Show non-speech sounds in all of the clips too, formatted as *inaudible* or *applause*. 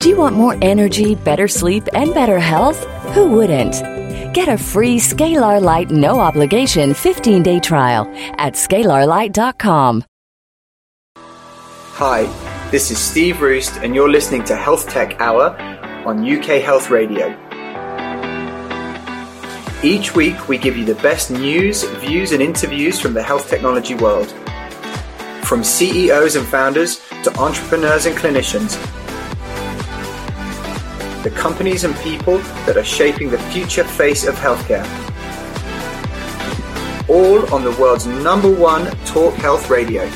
Do you want more energy, better sleep, and better health? Who wouldn't? Get a free Scalar Light no obligation 15 day trial at scalarlight.com. Hi, this is Steve Roost, and you're listening to Health Tech Hour on UK Health Radio. Each week, we give you the best news, views, and interviews from the health technology world. From CEOs and founders to entrepreneurs and clinicians, the companies and people that are shaping the future face of healthcare. All on the world's number one talk health radio.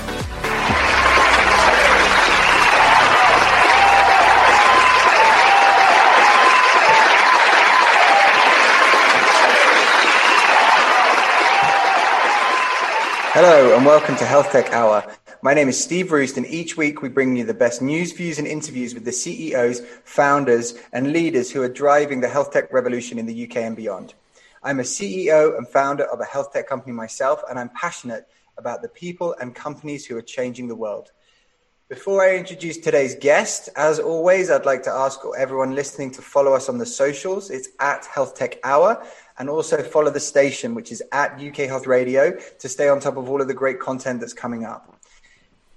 Hello and welcome to Health Tech Hour. My name is Steve Roost, and each week we bring you the best news, views, and interviews with the CEOs, founders, and leaders who are driving the health tech revolution in the UK and beyond. I'm a CEO and founder of a health tech company myself, and I'm passionate about the people and companies who are changing the world. Before I introduce today's guest, as always, I'd like to ask everyone listening to follow us on the socials. It's at Health Tech Hour and also follow the station, which is at UK Health Radio, to stay on top of all of the great content that's coming up.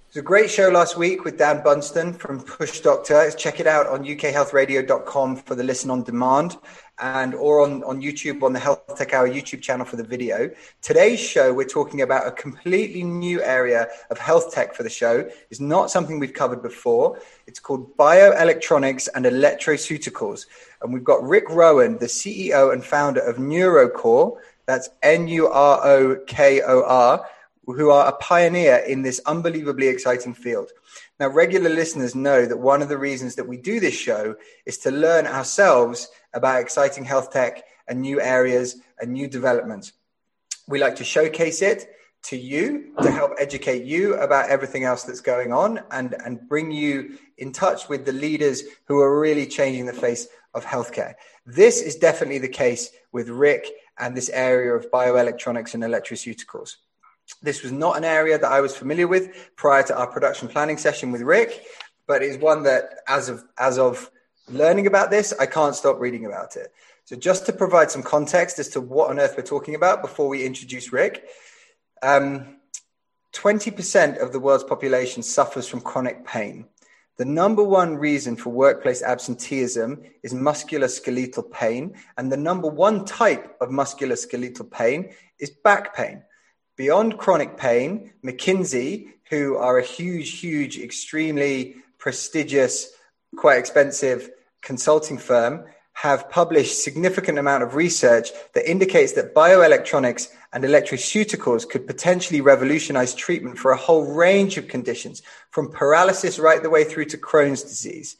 It was a great show last week with Dan Bunston from Push Doctor. Check it out on ukhealthradio.com for the listen on demand and or on, on YouTube on the Health Tech Hour YouTube channel for the video. Today's show, we're talking about a completely new area of health tech for the show. It's not something we've covered before. It's called bioelectronics and electroceuticals. And we've got Rick Rowan, the CEO and founder of NuroKor. That's N U R O K O R who are a pioneer in this unbelievably exciting field. Now, regular listeners know that one of the reasons that we do this show is to learn ourselves about exciting health tech and new areas and new developments. We like to showcase it to you to help educate you about everything else that's going on and, and bring you in touch with the leaders who are really changing the face of healthcare. This is definitely the case with Rick and this area of bioelectronics and electroceuticals. This was not an area that I was familiar with prior to our production planning session with Rick, but is one that, as of as of learning about this, I can't stop reading about it. So, just to provide some context as to what on earth we're talking about before we introduce Rick, um, 20% of the world's population suffers from chronic pain. The number one reason for workplace absenteeism is musculoskeletal pain, and the number one type of musculoskeletal pain is back pain. Beyond chronic pain, McKinsey, who are a huge, huge, extremely prestigious, quite expensive consulting firm, have published significant amount of research that indicates that bioelectronics and electroceuticals could potentially revolutionize treatment for a whole range of conditions, from paralysis right the way through to Crohn's disease.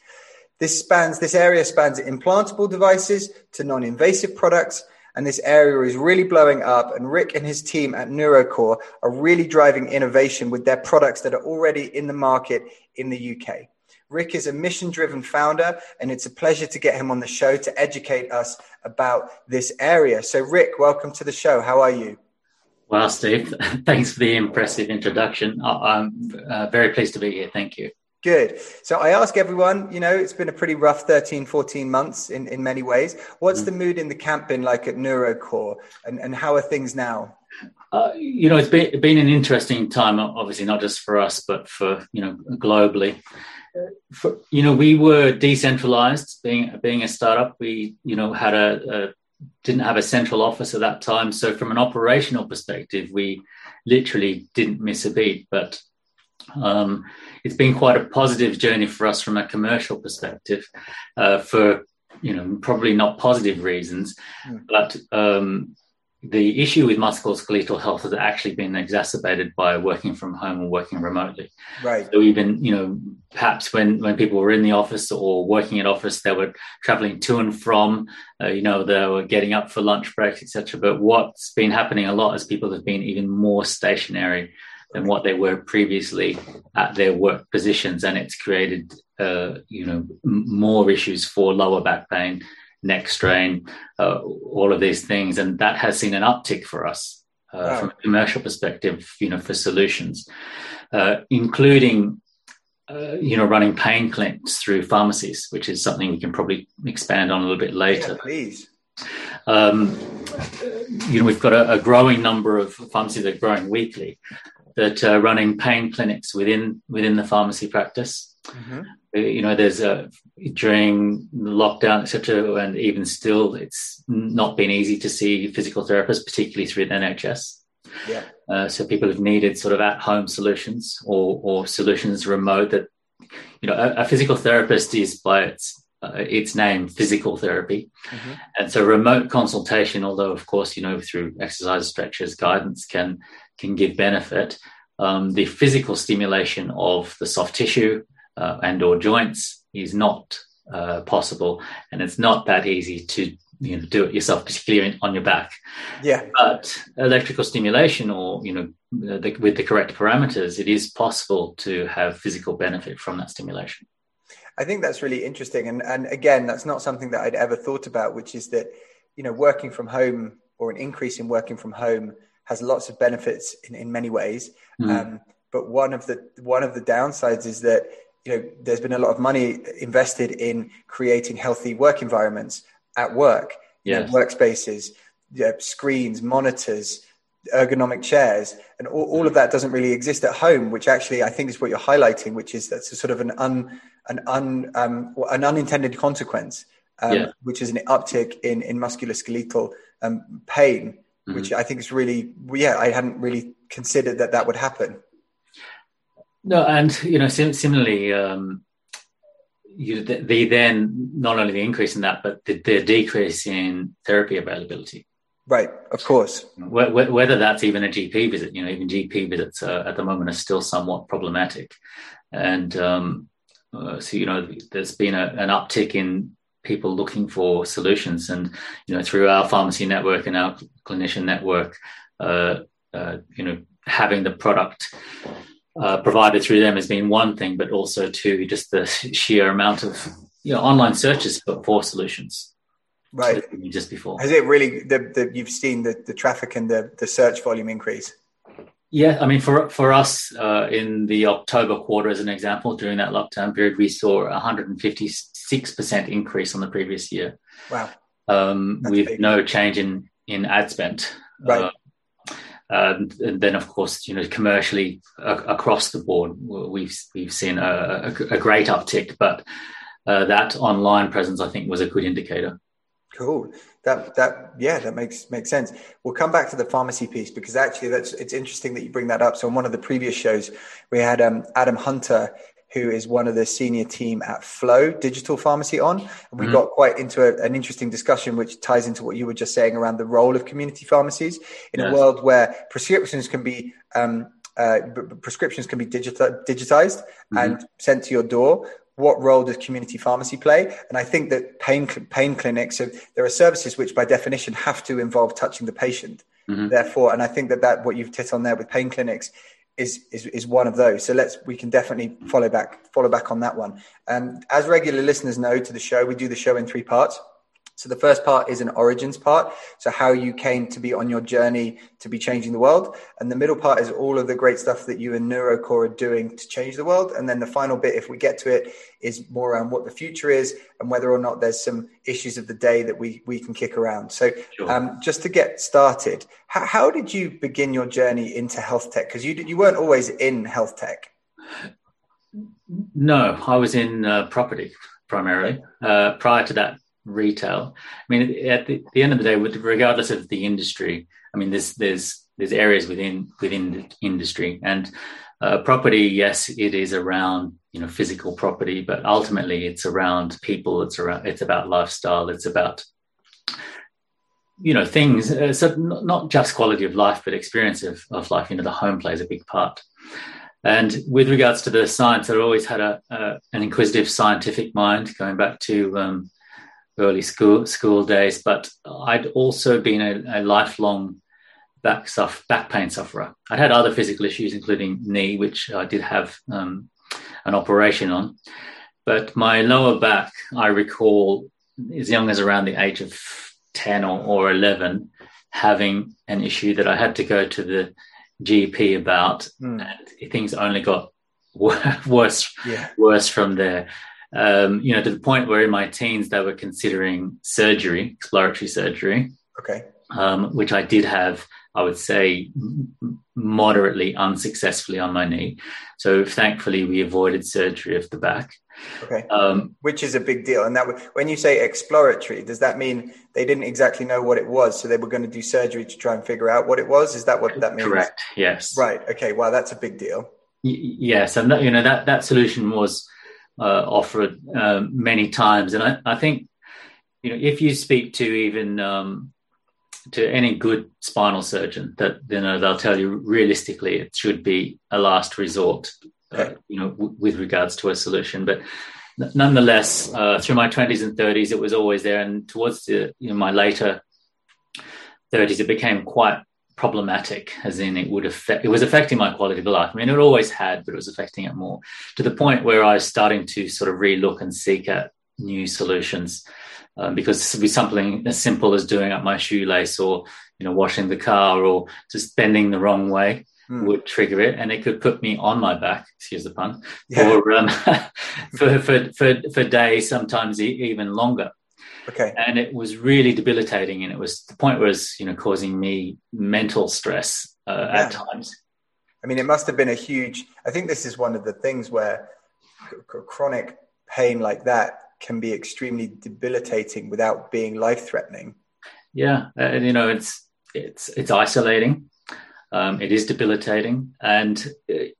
This spans this area spans implantable devices to non-invasive products and this area is really blowing up. And Rick and his team at NuroKor are really driving innovation with their products that are already in the market in the UK. Rick is a mission driven founder, and it's a pleasure to get him on the show to educate us about this area. So, Rick, welcome to the show. How are you? Well, Steve, *laughs* thanks for the impressive introduction. I'm uh, very pleased to be here. Thank you. Good. So I ask everyone, you know, it's been a pretty rough 13, 14 months in, in many ways. What's mm. the mood in the camp been like at NuroKor and, and how are things now? Uh, you know, it's been, been an interesting time, obviously, not just for us, but for, you know, globally. For, you know, we were decentralized being, being a startup. We, you know, had a, a didn't have a central office at that time. So from an operational perspective, we literally didn't miss a beat. But um, it's been quite a positive journey for us from a commercial perspective, uh, for you know probably not positive reasons, mm. but um, the issue with musculoskeletal health has actually been exacerbated by working from home or working remotely. Right. So even you know perhaps when when people were in the office or working at office, they were traveling to and from. Uh, you know they were getting up for lunch breaks, etc. But what's been happening a lot is people have been even more stationary than what they were previously at their work positions, and it's created uh, you know more issues for lower back pain, neck strain, uh, all of these things, and that has seen an uptick for us uh, wow. from a commercial perspective. You know, for solutions, uh, including uh, you know, running pain clinics through pharmacies, which is something we can probably expand on a little bit later. Yeah, please. Um, you know, we've got a, a, growing number of pharmacies that are growing weekly that are running pain clinics within within the pharmacy practice. Mm-hmm. Uh, you know, there's a during lockdown, etc., and even still, it's not been easy to see physical therapists, particularly through the NHS. Yeah. Uh, so people have needed sort of at-home solutions or or solutions remote that you know a, a physical therapist is by its uh, its name physical therapy mm-hmm. and so remote consultation although of course you know through exercise stretches guidance can can give benefit um, the physical stimulation of the soft tissue uh, and or joints is not uh, possible. And it's not that easy to you know do it yourself particularly on your back. Yeah. But electrical stimulation or you know the, with the correct parameters it is possible to have physical benefit from that stimulation. I think that's really interesting. And and again that's not something that i'd ever thought about which is that you know working from home or an increase in working from home has lots of benefits in, in many ways mm. um, but one of the one of the downsides is that you know there's been a lot of money invested in creating healthy work environments at work, yes. know, workspaces, screens, monitors, ergonomic chairs, and all, all, of that doesn't really exist at home. Which actually, I think, is what you're highlighting, which is that's a sort of an un an un um, an unintended consequence, um, yeah. which is an uptick in in musculoskeletal um, pain, mm-hmm. which I think is really yeah. I hadn't really considered that that would happen. No, and you know, sim- similarly, um, you, the, the, then not only the increase in that, but the, the decrease in therapy availability. Right, of course. Whether that's even a GP visit, you know, even GP visits uh, at the moment are still somewhat problematic, and um, uh, so you know, there's been a, an uptick in people looking for solutions. And you know, through our pharmacy network and our clinician network, uh, uh, you know, having the product uh, provided through them has been one thing, but also to just the *laughs* sheer amount of you know online searches for, solutions. Right, just before has it really the, the you've seen the, the traffic and the, the search volume increase? Yeah, I mean, for for us uh, in the October quarter, as an example, during that lockdown period, we saw 150 6% increase on the previous year. Wow. Um, with big. no change in, in ad spend. Right. Uh, um, and then, of course, you know, commercially uh, across the board, we've we've seen a, a, a great uptick. But uh, that online presence, I think, was a good indicator. Cool. That that yeah, that makes makes sense. We'll come back to the pharmacy piece because actually that's it's interesting that you bring that up. So on one of the previous shows, we had um, Adam Hunter, who is one of the senior team at Phlo Digital Pharmacy on. And we mm-hmm. got quite into a, an interesting discussion, which ties into what you were just saying around the role of community pharmacies in yes. a world where prescriptions can be um, uh, prescriptions can be digita- digitized mm-hmm. and sent to your door. What role does community pharmacy play? And I think that pain pain clinics, are, there are services which, by definition, have to involve touching the patient. Mm-hmm. Therefore, and I think that that what you've tit on there with pain clinics is, is is one of those. So let's we can definitely follow back follow back on that one. Um, as regular listeners know to the show, we do the show in three parts. So the first part is an origins part. So how you came to be on your journey to be changing the world. And the middle part is all of the great stuff that you and NuroKor are doing to change the world. And then the final bit, if we get to it, is more around what the future is and whether or not there's some issues of the day that we, we can kick around. So sure. um, just to get started, how, how did you begin your journey into health tech? Because you, you weren't always in health tech. No, I was in uh, property primarily. Uh, prior to that, retail. I mean, at the, the, end of the day, regardless of the industry, I mean, there's there's there's areas within within the industry and uh, property. Yes, it is around you know physical property, but ultimately it's around people. It's around it's about lifestyle. It's about you know things. Uh, so not just quality of life, but experience of, of life. You know, the home plays a big part. And with regards to the science, I've always had a, a, an inquisitive scientific mind, going back to um, early school school days, but I'd also been a, a lifelong back suffer, back pain sufferer. I'd had other physical issues, including knee, which I did have um, an operation on. But my lower back, I recall, as young as around the age of ten or, or eleven, having an issue that I had to go to the GP about, mm. and things only got *laughs* worse, yeah. worse from there. Um, you know, to the point where in my teens they were considering surgery, exploratory surgery. Okay. Um, which I did have, I would say, moderately unsuccessfully on my knee. So thankfully, we avoided surgery of the back. Okay. Um, Which is a big deal. And that when you say exploratory, does that mean they didn't exactly know what it was, so they were going to do surgery to try and figure out what it was? Is that what that means? Correct. Yes. Right. Okay. Wow, that's a big deal. Y- yes, and that, you know that that solution was uh, offered uh, many times, and I, I, think you know if you speak to even um, to any good spinal surgeon, that you know they'll tell you realistically it should be a last resort uh, you know, w- with regards to a solution. But nonetheless, uh, through my twenties and thirties, it was always there, and towards the you know, my later thirties, it became quite problematic. As in, it would affect it was affecting my quality of life. I mean, it always had, but it was affecting it more to the point where I was starting to sort of relook and seek out new solutions. Um, because it would be something as simple as doing up my shoelace or you know washing the car or just bending the wrong way mm. would trigger it, and it could put me on my back. Excuse the pun. Yeah. For, um, *laughs* for, for for for days, sometimes even longer. Okay. And it was really debilitating, and it was the point was you know causing me mental stress uh, yeah. at times. I mean, it must have been a huge. I think this is one of the things where chronic pain like that can be extremely debilitating without being life threatening. Yeah, and you know it's it's it's isolating. Um, it is debilitating, and uh,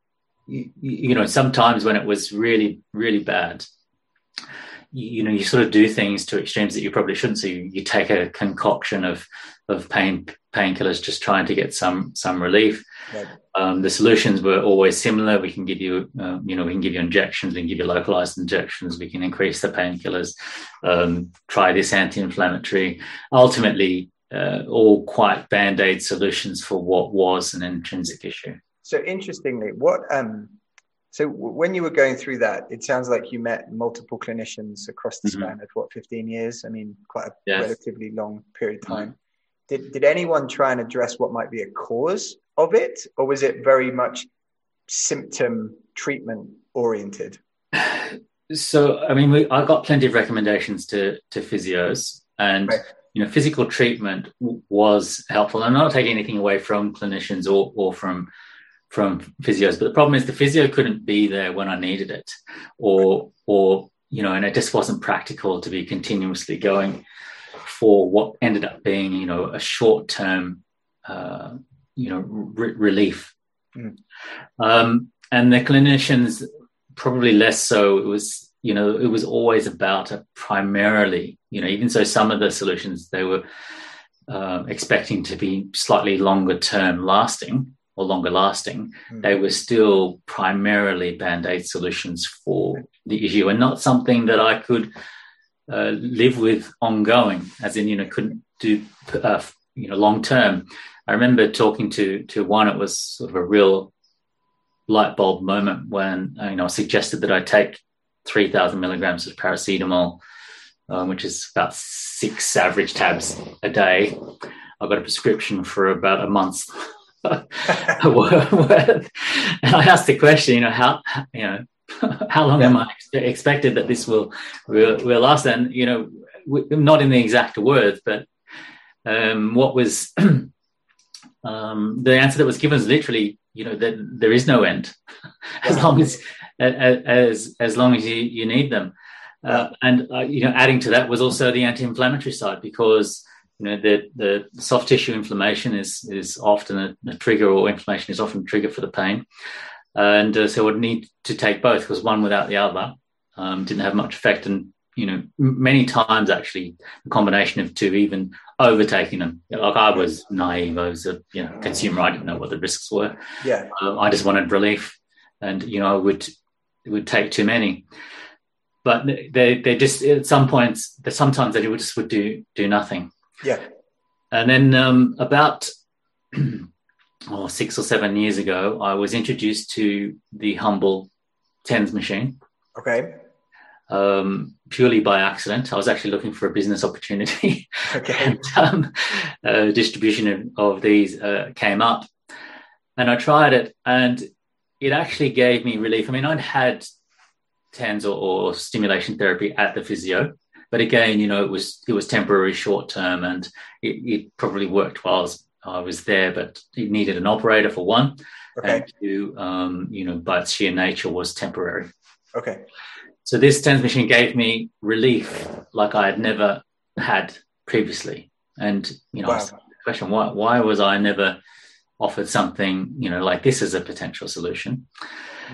you, you, know sometimes when it was really really bad, you, know you sort of do things to extremes that you probably shouldn't. So you, you take a concoction of of pain painkillers, just trying to get some some relief. Right. Um, the solutions were always similar. We can give you, uh, you know, we can give you injections, we can give you localized injections, we can increase the painkillers, um, try this anti-inflammatory. Ultimately, uh, all quite band aid solutions for what was an intrinsic issue. So interestingly, what um, so when you were going through that, it sounds like you met multiple clinicians across the mm-hmm. span of what 15 years. I mean, quite a yes. relatively long period of mm-hmm. time. Mm-hmm. Did did anyone try and address what might be a cause of it, or was it very much symptom treatment oriented? So, I mean, we, I got plenty of recommendations to to physios, and right you know, physical treatment was helpful. I'm not taking anything away from clinicians or, or from from physios, but the problem is the physio couldn't be there when I needed it, or or you know, and it just wasn't practical to be continuously going for what ended up being you know a short term uh, you know re- relief. Mm. Um, and the clinicians probably less so. It was you know, it was always about a primarily, you know, even so some of the solutions they were uh, expecting to be slightly longer term lasting or longer lasting, mm. they were still primarily band aid solutions for the issue and not something that I could uh, live with ongoing, as in, you know, couldn't do, uh, you know, long term. I remember talking to to one, it was sort of a real light bulb moment when, you know, I suggested that I take 3,000 milligrams of paracetamol, um, which is about six average tabs a day. I got a prescription for about a month. *laughs* *laughs* and I asked the question, you know, how, you know, *laughs* how long yeah. am I expected that this will, will, will last? And, you know, not in the exact words, but um, what was *clears throat* um, the answer that was given is literally, you know, that there is no end *laughs* as long as as as long as you, you need them. Uh, and uh, you know, adding to that was also the anti-inflammatory side because you know the the soft tissue inflammation is is often a, a trigger, or inflammation is often a trigger for the pain, and uh, so I would need to take both because one without the other um, didn't have much effect. And you know, many times actually, the combination of two, even overtaking them. Like I was naive, I was a you know consumer, I didn't know what the risks were. Yeah, um, I just wanted relief, and you know, I would it would take too many. But they they just at some points sometimes they would just would do do nothing. Yeah. And then um, about *clears throat* oh, six or seven years ago, I was introduced to the humble tens machine. Okay. Um, purely by accident. I was actually looking for a business opportunity. *laughs* Okay. and um, uh, distribution of, of these uh, came up, and I tried it, and it actually gave me relief. I mean, I'd had TENS or, or stimulation therapy at the physio, but again, you know, it was it was temporary, short term, and it, it probably worked while I was, I was, there. But it needed an operator for one, okay. and two, um, you know, by its sheer nature, was temporary. Okay. So this TENS machine gave me relief like I had never had previously, and you know, wow. question why why was I never offered something you know like this as a potential solution?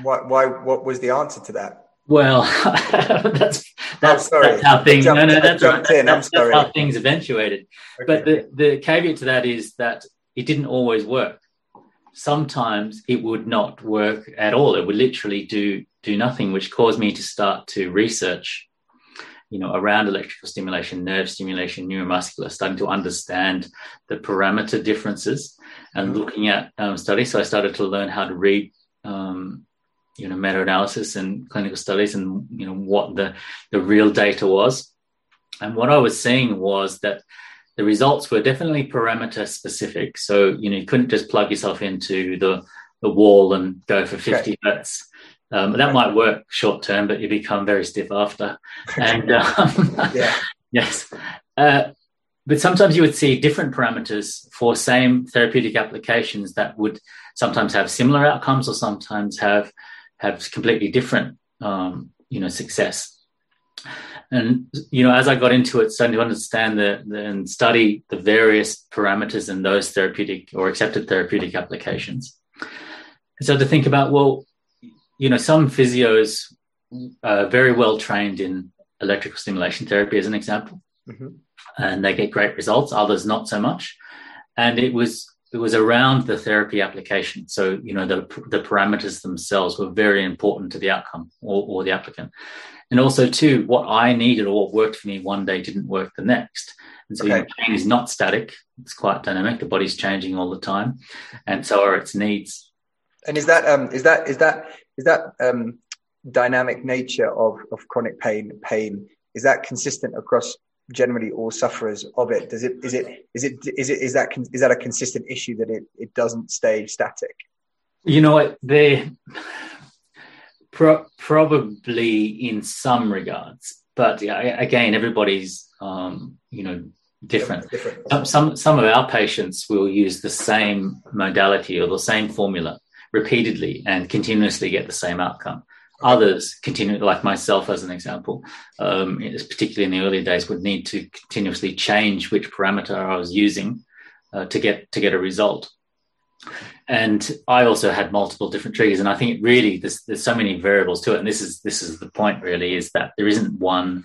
Why? Why? What was the answer to that? Well, *laughs* that's that's, that's how things. Jumped, no, no, that's right. That's, that's, how things eventuated. Okay. But the the caveat to that is that it didn't always work. Sometimes it would not work at all. It would literally do do nothing, which caused me to start to research, you know, around electrical stimulation, nerve stimulation, neuromuscular, starting to understand the parameter differences and mm-hmm. looking at um, studies. So I started to learn how to read. Um, you know meta-analysis and clinical studies and you know what the the real data was. And what i was seeing was that the results were definitely parameter specific. So you know you couldn't just plug yourself into the the wall and go for 50 okay. hertz um, that might work short term but you become very stiff after. And um, *laughs* yeah. yes. Uh, but sometimes you would see different parameters for same therapeutic applications that would sometimes have similar outcomes or sometimes have have completely different, um, you know, success. And you know, as I got into it, starting to understand the, the, and study the various parameters in those therapeutic or accepted therapeutic applications, and so to think about, well, you know, some physios are very well trained in electrical stimulation therapy, as an example, mm-hmm. and they get great results. Others not so much. And it was it was around the therapy application. So, you know, the, the parameters themselves were very important to the outcome or, or the applicant. And also, too, what I needed or what worked for me one day didn't work the next. And so, okay. pain is not static, it's quite dynamic. The body's changing all the time, and so are its needs. And is that, um, is that, is that, is that, um, dynamic nature of, of chronic pain, pain, is that consistent across generally all sufferers of it does it is it is it is it is that is that a consistent issue that it, it doesn't stay static you know what they pro- probably in some regards but yeah, again everybody's um, you know different. different. Some, some some of our patients will use the same modality or the same formula repeatedly and continuously get the same outcome Others continue, like myself as an example, um, particularly in the early days, would need to continuously change which parameter I was using uh, to get to get a result. And I also had multiple different triggers, and I think really there's, there's so many variables to it. And this is this is the point really is that there isn't one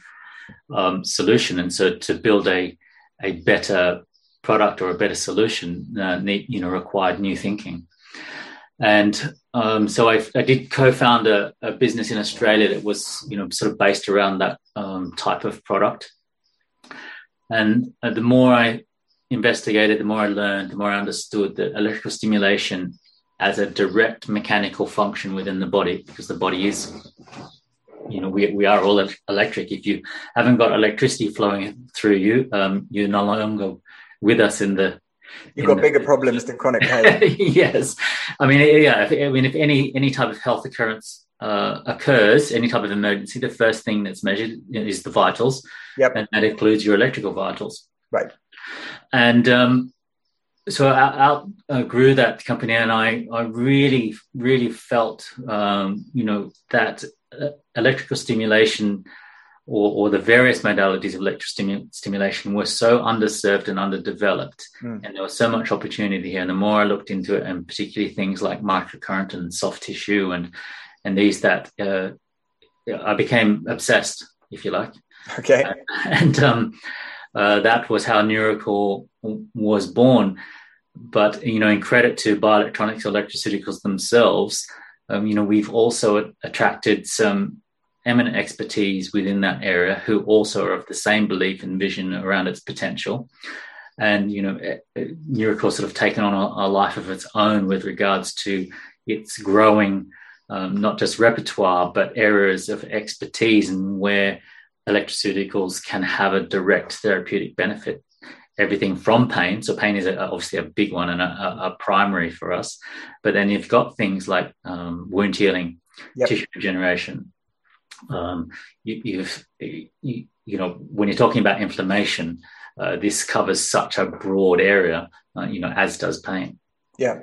um, solution, and so to build a a better product or a better solution, uh, need, you know, required new thinking. And um, so I, I, did co-found a, a, business in Australia that was, you know, sort of based around that um, type of product. And uh, the more I investigated, the more I learned, the more I understood that electrical stimulation as a direct mechanical function within the body, because the body is, you know, we, we are all electric. If you haven't got electricity flowing through you, um, you're no longer with us in the You've got bigger problems than chronic pain. *laughs* yes, I mean, yeah. If, I mean, if any any type of health occurrence uh, occurs, any type of emergency, the first thing that's measured is the vitals. Yep. and that includes your electrical vitals. Right. And um, so I, uh, grew that company, and I I really really felt um, you know that uh, electrical stimulation or, or the various modalities of electrical stimulation were so underserved and underdeveloped. Mm. And there was so much opportunity here. And the more I looked into it, and particularly things like microcurrent and soft tissue and, and these that uh, I became obsessed, if you like. Okay. Uh, *laughs* and um, uh, that was how NuroKor was born. But, you know, in credit to bioelectronics electroceuticals themselves, um, you know, we've also attracted some eminent expertise within that area who also are of the same belief and vision around its potential. And, you know, NuroKor sort of taken on a, a, life of its own with regards to its growing, um, not just repertoire, but areas of expertise and where electroceuticals can have a direct therapeutic benefit. everything from pain. So pain is a, obviously a big one and a, a, primary for us. But then you've got things like um, wound healing, yep. tissue regeneration. Um, you, you, you, know when you're talking about inflammation, uh, this covers such a broad area, uh, you know, as does pain. Yeah.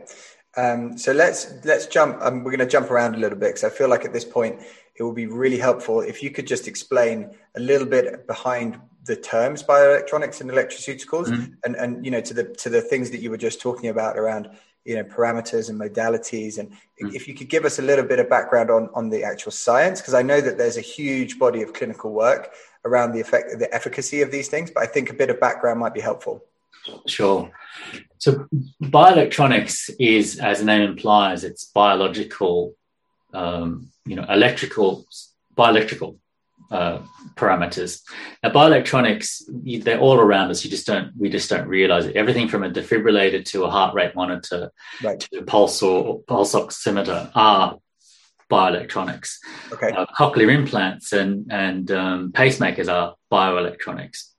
Um, so let's let's jump. Um, we're going to jump around a little bit because I feel like at this point it would be really helpful if you could just explain a little bit behind the terms bioelectronics and electroceuticals, mm-hmm. and and you know to the to the things that you were just talking about around you know parameters and modalities, and mm-hmm. if you could give us a little bit of background on on the actual science, because I know that there's a huge body of clinical work around the effect the efficacy of these things, but I think a bit of background might be helpful. Sure. So bioelectronics is, as the name implies, it's biological, um, you know, electrical, bioelectrical uh, parameters. Now, bioelectronics, they're all around us. You just don't, we just don't realize it. Everything from a defibrillator to a heart rate monitor right. to a pulse or pulse oximeter are bioelectronics. Okay. Uh, cochlear implants and and um, pacemakers are bioelectronics.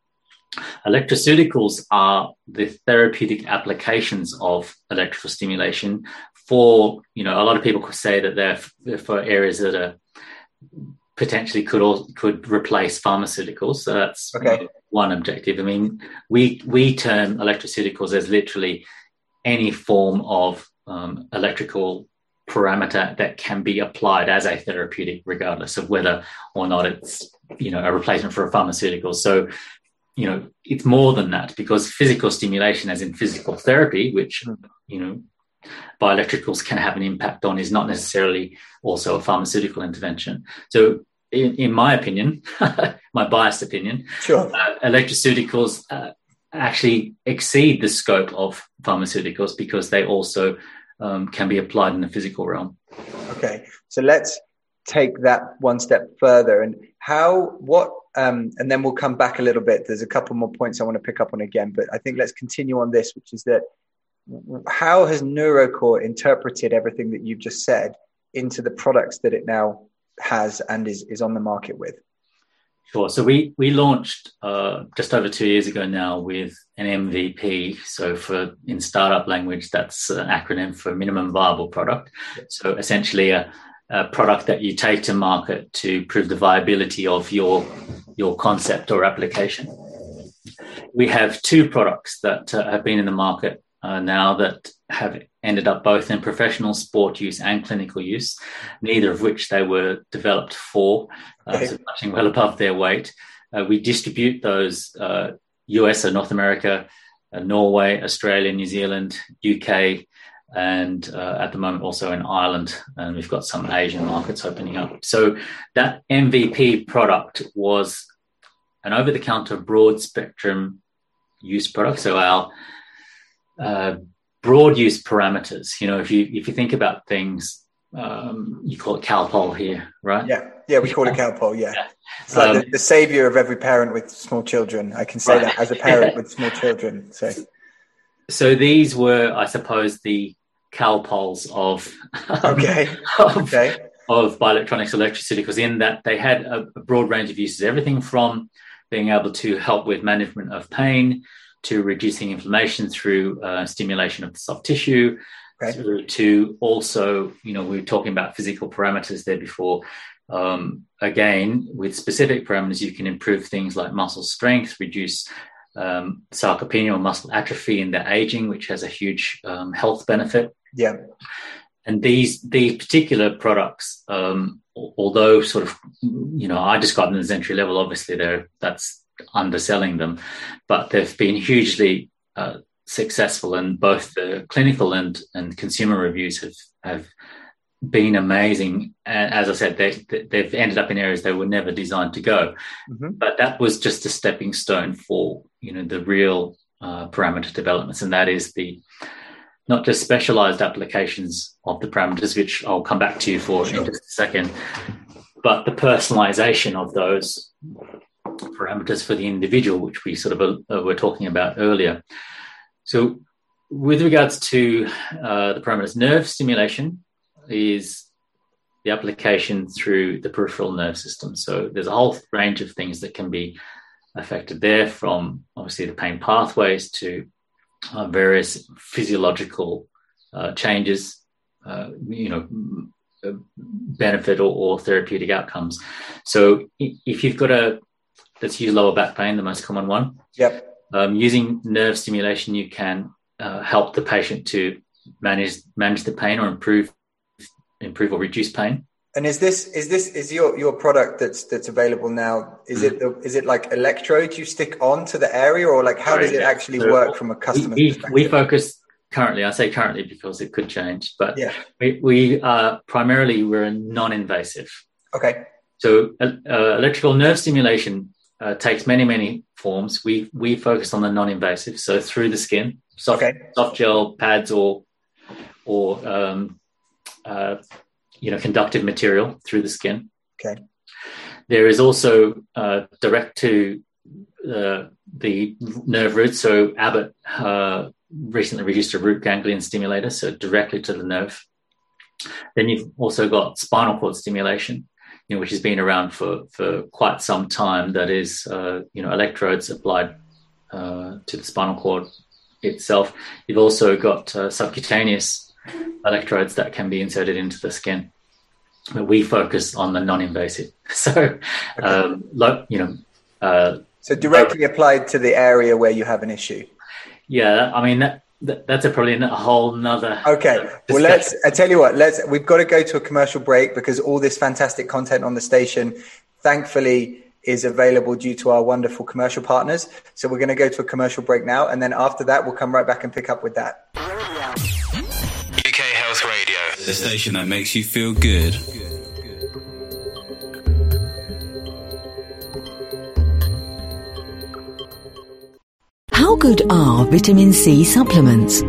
Electroceuticals are the therapeutic applications of electrical stimulation for, you know, a lot of people could say that they're for areas that are potentially could all, could replace pharmaceuticals. So that's okay. one objective. I mean, we we term electroceuticals as literally any form of um, electrical parameter that can be applied as a therapeutic, regardless of whether or not it's you know a replacement for a pharmaceutical. So you know it's more than that because physical stimulation, as in physical therapy, which hmm. you know bioelectricals can have an impact on, is not necessarily also a pharmaceutical intervention. So in, in my opinion, *laughs* my biased opinion, sure. uh, electroceuticals uh, actually exceed the scope of pharmaceuticals because they also um, can be applied in the physical realm. Okay, so let's take that one step further and how what um, and then we'll come back a little bit there's a couple more points i want to pick up on again but i think let's continue on this which is that how has NuroKor interpreted everything that you've just said into the products that it now has and is, is on the market with? Sure. So we we launched uh, just over two years ago now with an MVP. So for in startup language, that's an acronym for minimum viable product. So essentially a, a product that you take to market to prove the viability of your your concept or application. We have two products that uh, have been in the market uh, now that have ended up both in professional sport use and clinical use, neither of which they were developed for, uh, so punching well above their weight. Uh, we distribute those US uh, or North America, uh, Norway, Australia, New Zealand, UK, and uh, at the moment also in Ireland, and we've got some Asian markets opening up. So that MVP product was an over-the-counter broad spectrum use product. So our uh, broad use parameters. You know, if you if you think about things, um, you call it CalPol here, right? Yeah, yeah, we call it CalPol. Yeah, yeah. it's like um, the, the, savior of every parent with small children. I can say right. that as a parent *laughs* with small children. So, so these were, I suppose, the CalPols of okay, *laughs* of, okay. of bioelectronics electroceuticals in that they had a, a broad range of uses, everything from being able to help with management of pain to reducing inflammation through uh, stimulation of the soft tissue, okay. to also, you know, we were talking about physical parameters there before. Um, again, with specific parameters, you can improve things like muscle strength, reduce um, sarcopenia or muscle atrophy in their aging, which has a huge um, health benefit. Yeah. And these these particular products, um, although sort of, you know, I describe them as entry level. Obviously, they're that's underselling them, but they've been hugely uh, successful, and both the clinical and and consumer reviews have have been amazing. And as I said, they they've ended up in areas they were never designed to go, mm-hmm. but that was just a stepping stone for you know the real uh, parameter developments, and that is the not just specialized applications of the parameters, which I'll come back to you for sure. in just a second, but the personalization of those parameters for the individual, which we sort of uh, were talking about earlier. So, with regards to uh, the parameters, nerve stimulation is the application through the peripheral nerve system. So, there's a whole range of things that can be affected there from obviously the pain pathways to uh, various physiological uh, changes, uh, you know, benefit or, or, therapeutic outcomes. So if you've got a, let's use lower back pain, the most common one. Yep. Um, using nerve stimulation, you can uh, help the patient to manage manage the pain or improve improve or reduce pain. And is this is this is your your product that's that's available now? Is mm. it is it like electrodes you stick on to the area, or like how Sorry, does it actually so work from a customer? We, we, focus currently. I say currently because it could change, but yeah. we we uh, primarily we're non-invasive. Okay. So uh, uh, electrical nerve stimulation uh, takes many many forms. We we focus on the non-invasive, so through the skin, soft okay. soft gel pads or or um, uh, you know conductive material through the skin. Okay. There is also uh, direct to uh, the nerve root. So Abbott uh, recently reduced a root ganglion stimulator, so directly to the nerve. Then you've also got spinal cord stimulation, you know, which has been around for for quite some time. That is, uh, you know, electrodes applied uh, to the spinal cord itself. You've also got uh, subcutaneous electrodes that can be inserted into the skin. But we focus on the non-invasive. *laughs* So, um, you know, uh, so directly applied to the area where you have an issue. Yeah, I mean that, that that's a probably a whole nother. Okay, uh, well let's. I tell you what, let's. We've got to go to a commercial break because all this fantastic content on the station, thankfully, is available due to our wonderful commercial partners. So we're going to go to a commercial break now, and then after that, we'll come right back and pick up with that. UK Health Radio, the station that makes you feel good. How good are vitamin C supplements?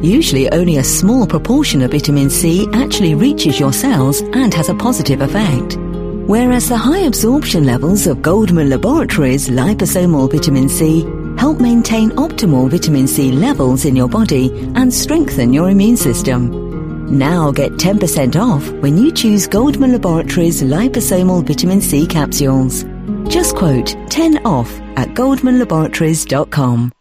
Usually only a small proportion of vitamin C actually reaches your cells and has a positive effect. Whereas the high absorption levels of Goldman Laboratories liposomal vitamin C help maintain optimal vitamin C levels in your body and strengthen your immune system. Now get 10% off when you choose Goldman Laboratories liposomal vitamin C capsules. Just quote 10 off at goldmanlaboratories.com.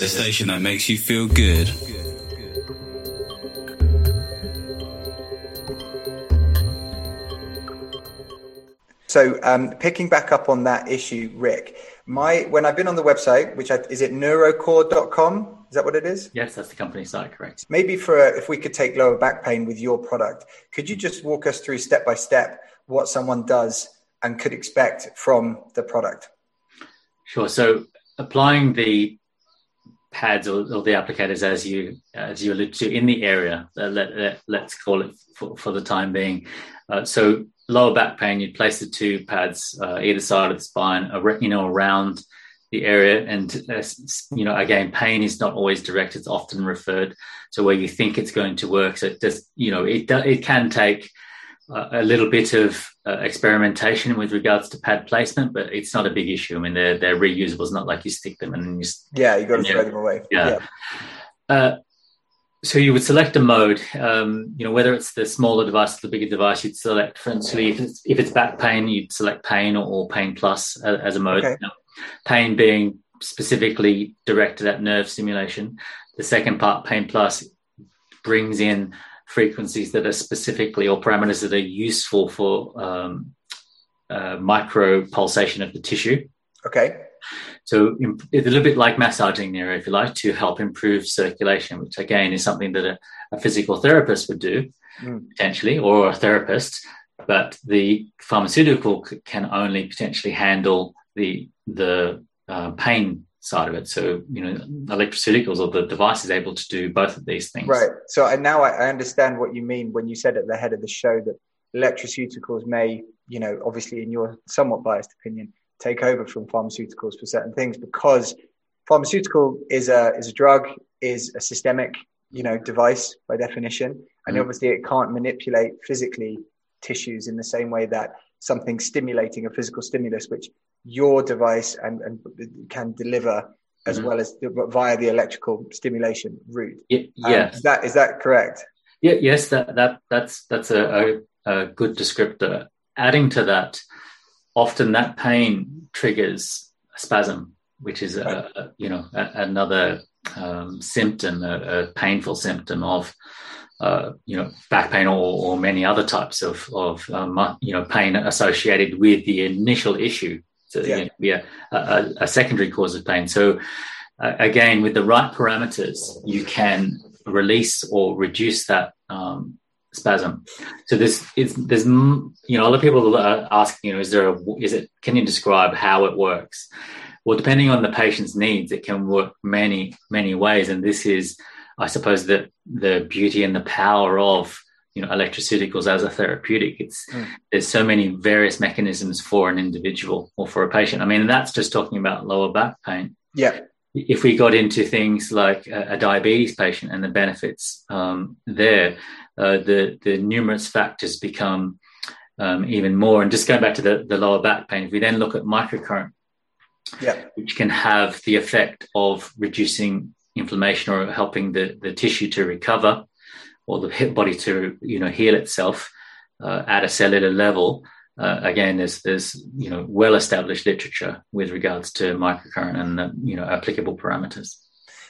the station that makes you feel good. So, um, picking back up on that issue, Rick, my when I've been on the website, which I, is it nurokor.com? Is that what it is? Yes, that's the company site, correct. Maybe for a, if we could take lower back pain with your product, could you just walk us through step by step what someone does and could expect from the product? Sure. So applying the pads or, or the applicators as you as you allude to in the area, uh, let, let, us call it for, for, the time being. Uh, so lower back pain, you'd place the two pads uh, either side of the spine, you know, around the area. And, uh, you know, again, pain is not always direct, it's often referred. to where you think it's going to work. So it just, you know, it, it can take a little bit of uh, experimentation with regards to pad placement, but it's not a big issue. I mean, they're, they're reusable. It's not like you stick them and then you. Yeah, you got to throw them away. Yeah. yeah. Uh, so you would select a mode, um, you know, whether it's the smaller device or the bigger device, you'd select, for instance, if it's, if it's back pain, you'd select pain or, or pain plus as, as a mode. Okay pain being specifically directed at nerve stimulation. The second part, pain plus, brings in frequencies that are specifically or parameters that are useful for um, uh, micro pulsation of the tissue. Okay. So it's a little bit like massaging there, if you like, to help improve circulation, which again is something that a, a physical therapist would do mm. potentially, or a therapist. But the pharmaceutical can only potentially handle the the uh, pain side of it. So you know, electroceuticals or the device is able to do both of these things. Right. So and now I, understand what you mean when you said at the head of the show that electroceuticals may, you know, obviously in your somewhat biased opinion, take over from pharmaceuticals for certain things because pharmaceutical is a is a drug is a systemic you know device by definition and mm. obviously it can't manipulate physically tissues in the same way that something stimulating a physical stimulus which your device and, and can deliver as mm-hmm. well as the, via the electrical stimulation route. Yeah, um. Is that is that correct? Yeah, yes, that that that's that's a, a, a good descriptor. Adding to that, often that pain triggers a spasm, which is a, a you know a, another um, symptom, a, painful symptom of uh, you know back pain or, or, many other types of of um, you know pain associated with the initial issue. So yeah. be a, a, a, secondary cause of pain. So uh, again, with the right parameters, you can release or reduce that um, spasm. So there's there's you know a lot of people are asking you know is there a is it can you describe how it works? Well, depending on the patient's needs, it can work many many ways, and this is I suppose the the beauty and the power of you know electroceuticals as a therapeutic. It's mm. there's so many various mechanisms for an individual or for a patient. I mean, that's just talking about lower back pain. Yeah if we got into things like a, a diabetes patient and the benefits um, there, uh, the the numerous factors become um, even more. And just going back to the, the lower back pain, if we then look at microcurrent, yeah. which can have the effect of reducing inflammation or helping the, the tissue to recover or the body to you know heal itself uh, at a cellular level uh, again, there's there's you know well established literature with regards to microcurrent and uh, you know applicable parameters.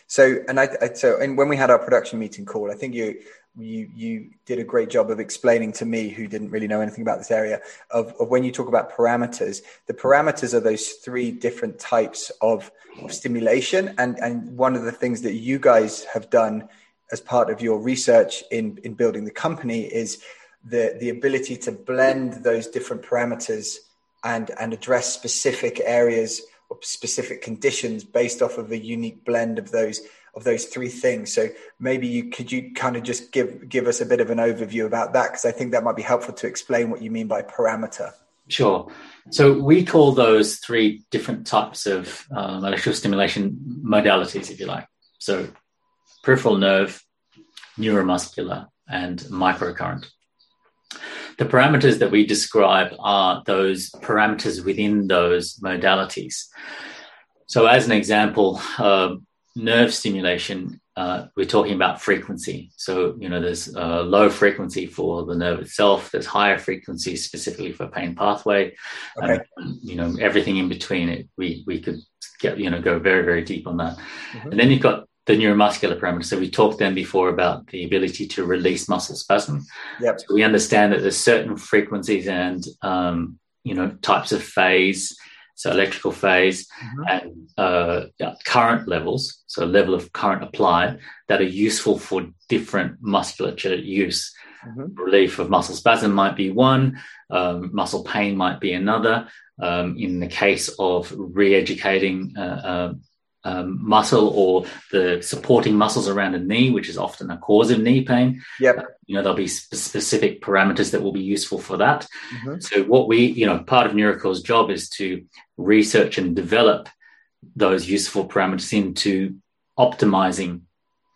So and I, I so and when we had our production meeting call, I think you you you did a great job of explaining to me who didn't really know anything about this area of, of when you talk about parameters. The parameters are those three different types of, of stimulation and and one of the things that you guys have done as part of your research in in building the company is the the ability to blend those different parameters and and address specific areas or specific conditions based off of a unique blend of those of those three things. So maybe you could you kind of just give give us a bit of an overview about that? Because i think that might be helpful to explain what you mean by parameter. Sure. So we call those three different types of um, electrical stimulation modalities if you like. So peripheral nerve neuromuscular and microcurrent. The parameters that we describe are those parameters within those modalities. So, as an example, uh, nerve stimulation, uh, we're talking about frequency. So, you know, there's uh, low frequency for the nerve itself, there's higher frequency specifically for pain pathway, okay. and, you know, everything in between it. We, we could get, you know, go very, very deep on that. Mm-hmm. And then you've got the neuromuscular parameters. So we talked then before about the ability to release muscle spasm. Yep. So we understand that there's certain frequencies and um, you know types of phase, so electrical phase mm-hmm. and uh, current levels, so level of current applied that are useful for different musculature use. Mm-hmm. Relief of muscle spasm might be one, um, muscle pain might be another. Um, in the case of re-educating uh, uh, um, muscle or the supporting muscles around a knee, which is often a cause of knee pain. Yep. Uh, you know, there'll be sp- specific parameters that will be useful for that. Mm-hmm. So, what we, you know, part of NuroKor's job is to research and develop those useful parameters into optimizing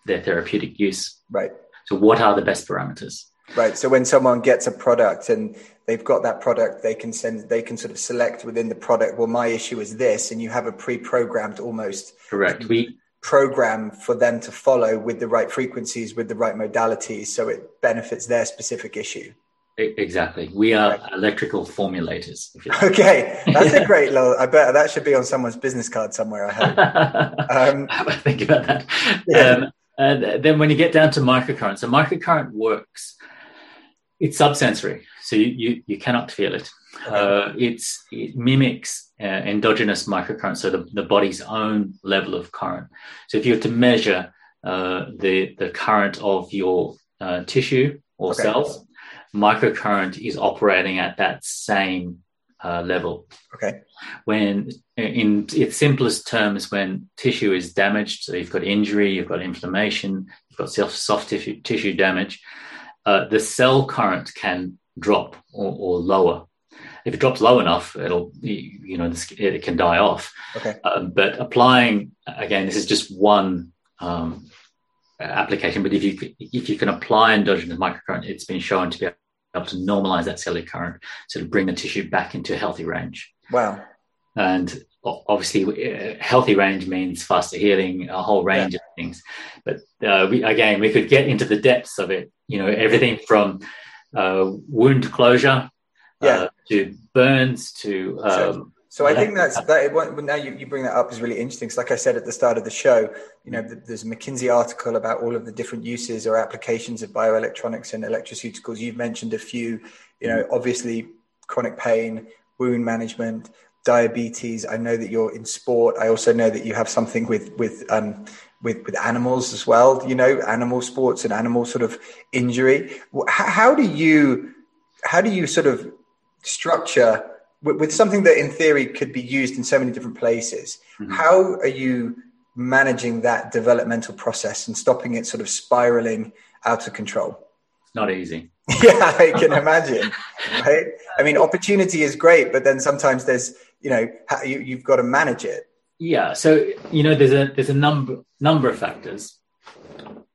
their therapeutic use. Right. So, what are the best parameters? Right. So, when someone gets a product and they've got that product they can send they can sort of select within the product well my issue is this and you have a pre-programmed almost correct we program for them to follow with the right frequencies with the right modalities so it benefits their specific issue exactly we are right. electrical formulators like. okay that's a *laughs* great little i bet that should be on someone's business card somewhere i hope *laughs* um, I think about that yeah. um, and then when you get down to microcurrent so microcurrent works it's subsensory so you, you, you cannot feel it. Uh, it's, it mimics uh, endogenous microcurrent, so the, the body's own level of current. So if you were to measure uh, the, the current of your uh, tissue or okay. cells, microcurrent is operating at that same uh, level. Okay. When, in its simplest terms, when tissue is damaged, so you've got injury, you've got inflammation, you've got soft, soft tissue, tissue damage, uh, the cell current can drop or, or, lower. If it drops low enough, it'll you know it can die off. Okay. Um, but applying again, this is just one um, application. But if you if you can apply endogenous microcurrent, it's been shown to be able to normalize that cellular current, so to bring the tissue back into a healthy range. Wow. And obviously, uh, healthy range means faster healing, a whole range yeah. of things. But uh, we, again, we could get into the depths of it. You know, everything from uh, wound closure yeah. uh, to burns to. Um, so I think that's that. Now you, you bring that up is really interesting. Because like I said at the start of the show, you know, there's a McKinsey article about all of the different uses or applications of bioelectronics and electroceuticals. You've mentioned a few. You know, obviously chronic pain, wound management, diabetes. I know that you're in sport. I also know that you have something with with um, with with animals as well. You know, animal sports and animal sort of injury. How, how do you how do you sort of structure with, with, something that in theory could be used in so many different places? Mm-hmm. How are you managing that developmental process and stopping it sort of spiraling out of control? It's not easy. *laughs* yeah, I can imagine. Right? I mean, opportunity is great, but then sometimes there's, you know, you, you've got to manage it. Yeah. So you know, there's a there's a number number of factors.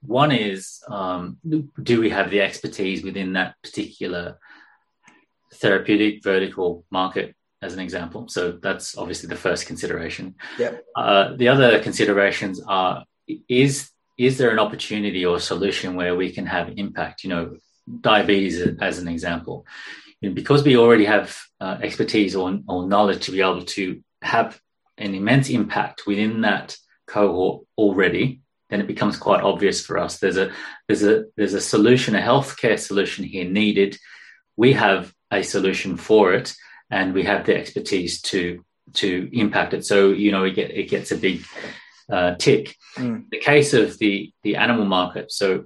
One is, um, do we have the expertise within that particular therapeutic vertical market? As an example, so that's obviously the first consideration. Yeah. Uh, the other considerations are: is is there an opportunity or solution where we can have impact? You know, diabetes as an example. You know, because we already have uh, expertise or, or knowledge to be able to have an immense impact within that cohort already, then it becomes quite obvious for us. There's a there's a there's a solution, a healthcare solution here needed. We have a solution for it, and we have the expertise to to impact it. So you know, it get it gets a big uh, tick. Mm. The case of the the animal market. So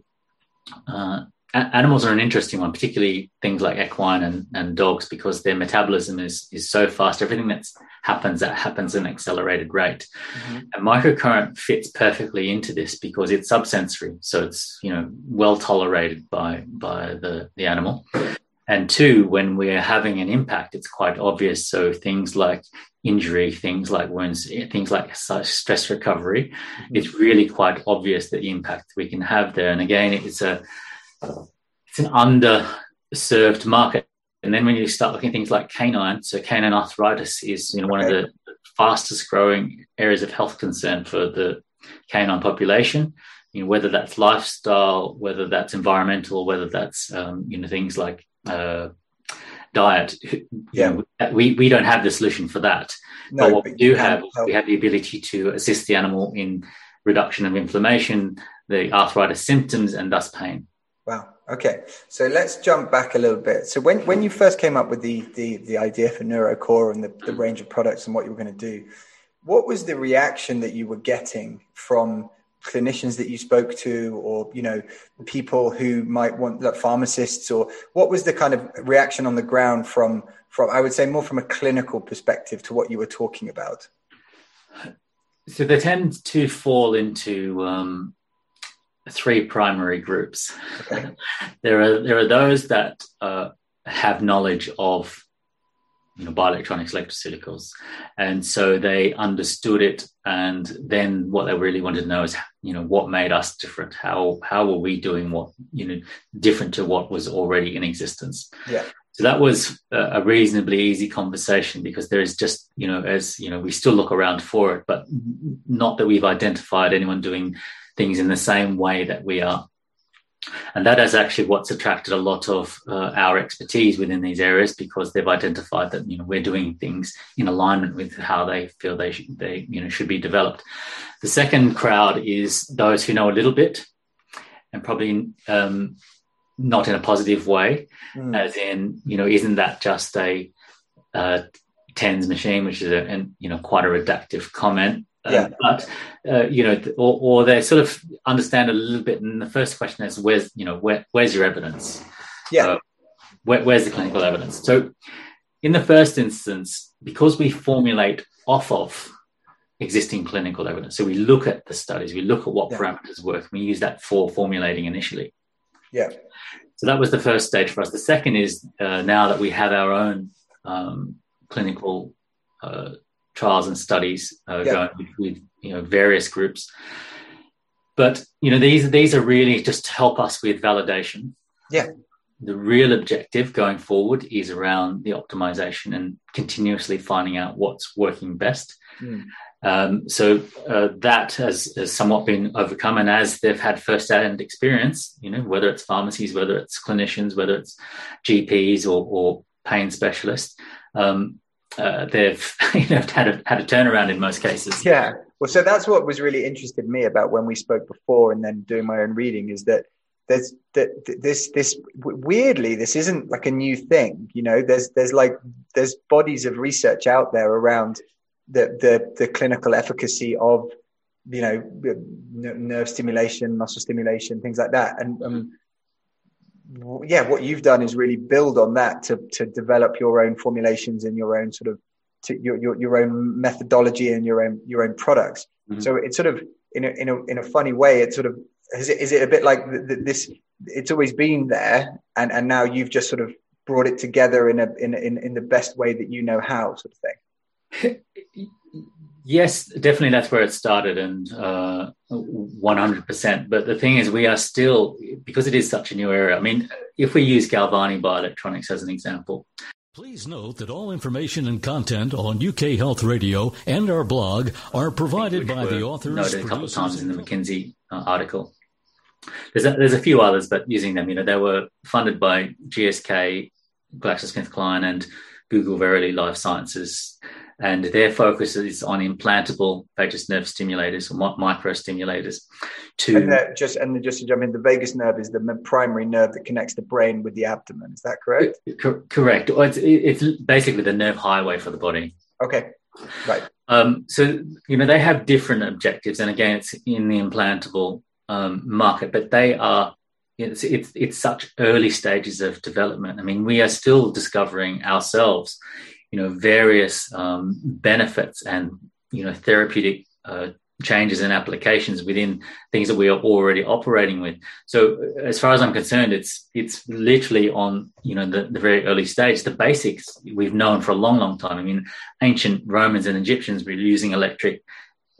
uh, animals are an interesting one, particularly things like equine and, and dogs, because their metabolism is is so fast. Everything that happens that happens at an accelerated rate. Mm-hmm. And microcurrent fits perfectly into this because it's subsensory, so it's you know well tolerated by by the the animal. And two, when we're having an impact, it's quite obvious. So things like injury, things like wounds, things like stress recovery, mm-hmm. it's really quite obvious that the impact we can have there. And again, it's a it's an underserved market. And then when you start looking at things like canine, so canine arthritis is you know one okay. of the fastest growing areas of health concern for the canine population. You know, whether that's lifestyle, whether that's environmental, whether that's um, you know things like uh, diet. Yeah, we we don't have the solution for that. No, but what we do have, help. we have the ability to assist the animal in reduction of inflammation, the arthritis symptoms, and thus pain. Wow. Okay. So let's jump back a little bit. So when, when you first came up with the, the, the idea for NuroKor and the, the range of products and what you were going to do, what was the reaction that you were getting from clinicians that you spoke to or, you know, people who might want like pharmacists or what was the kind of reaction on the ground from, from, I would say more from a clinical perspective to what you were talking about? So they tend to fall into, um, three primary groups. Okay. *laughs* there are there are those that uh, have knowledge of you know bioelectronics, and so they understood it. And then what they really wanted to know is you know what made us different. How how were we doing what you know different to what was already in existence? Yeah. So that was a reasonably easy conversation because there is just, you know, as you know, we still look around for it, but not that we've identified anyone doing things in the same way that we are. And that is actually what's attracted a lot of uh, our expertise within these areas because they've identified that you know we're doing things in alignment with how they feel they should, they you know should be developed. The second crowd is those who know a little bit and probably um, not in a positive way, mm. as in you know isn't that just a uh, TENS machine, which is a and you know quite a reductive comment. Yeah. Um, but uh, you know, or, or, they sort of understand a little bit. And the first question is, where's you know, where, where's your evidence? Yeah. Uh, where, where's the clinical evidence? So, in the first instance, because we formulate off of existing clinical evidence, so we look at the studies, we look at what yeah. parameters work, we use that for formulating initially. Yeah. So that was the first stage for us. The second is uh, now that we have our own um, clinical uh, trials and studies uh, yeah. going with, with, you know various groups. But you know these these are really just to help us with validation. Yeah. The real objective going forward is around the optimization and continuously finding out what's working best. Mm. Um, so uh, that has, has, somewhat been overcome, and as they've had first-hand experience, you know, whether it's pharmacies, whether it's clinicians, whether it's GPs or, or pain specialists, Um, uh, they've *laughs* you know had a had a turnaround in most cases. Yeah. Well, so that's what was really interested me about when we spoke before, and then doing my own reading is that there's that this this weirdly this isn't like a new thing. You know, there's there's like there's bodies of research out there around the the the clinical efficacy of you know nerve stimulation, muscle stimulation, things like that, and um, yeah, what you've done is really build on that to to develop your own formulations and your own sort of your, your your own methodology and your own your own products. Mm-hmm. So it's sort of in a in a in a funny way, it's sort of is it is it a bit like this? It's always been there, and and now you've just sort of brought it together in a in in in the best way that you know how, sort of thing. *laughs* Yes, definitely that's where it started and uh, 100%. But the thing is, we are still, because it is such a new area, I mean, if we use Galvani Bioelectronics as an example. Please note that all information and content on UK Health Radio and our blog are provided by the authors. Noted a couple of times in the McKinsey uh, article. There's a, there's a few others, but using them, you know, they were funded by GSK, GlaxoSmithKline, and Google Verily Life Sciences and their focus is on implantable vagus nerve stimulators or microstimulators. To and just and just to jump in, the vagus nerve is the primary nerve that connects the brain with the abdomen. Is that correct? Co- correct. It's, it's basically the nerve highway for the body. Okay, right. Um, so you know they have different objectives, and again, it's in the implantable um, market, but they are it's, it's it's such early stages of development. I mean, we are still discovering ourselves you know various um, benefits and you know therapeutic uh, changes and applications within things that we are already operating with. So as far as I'm concerned, it's it's literally on you know the, the very early stage. The basics we've known for a long, long time. I mean, ancient Romans and Egyptians were using electric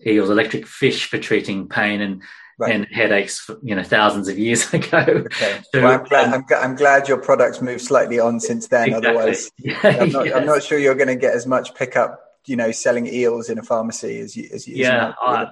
eels, electric fish for treating pain and right. and headaches, for, you know, thousands of years *laughs* ago. Okay. So, well, I'm, glad, um, I'm, I'm, glad your products moved slightly on since then. Exactly. Otherwise, *laughs* yeah, I'm, not, yes. I'm, not, sure you're going to get as much pickup, you know, selling eels in a pharmacy as you as you. Yeah, I.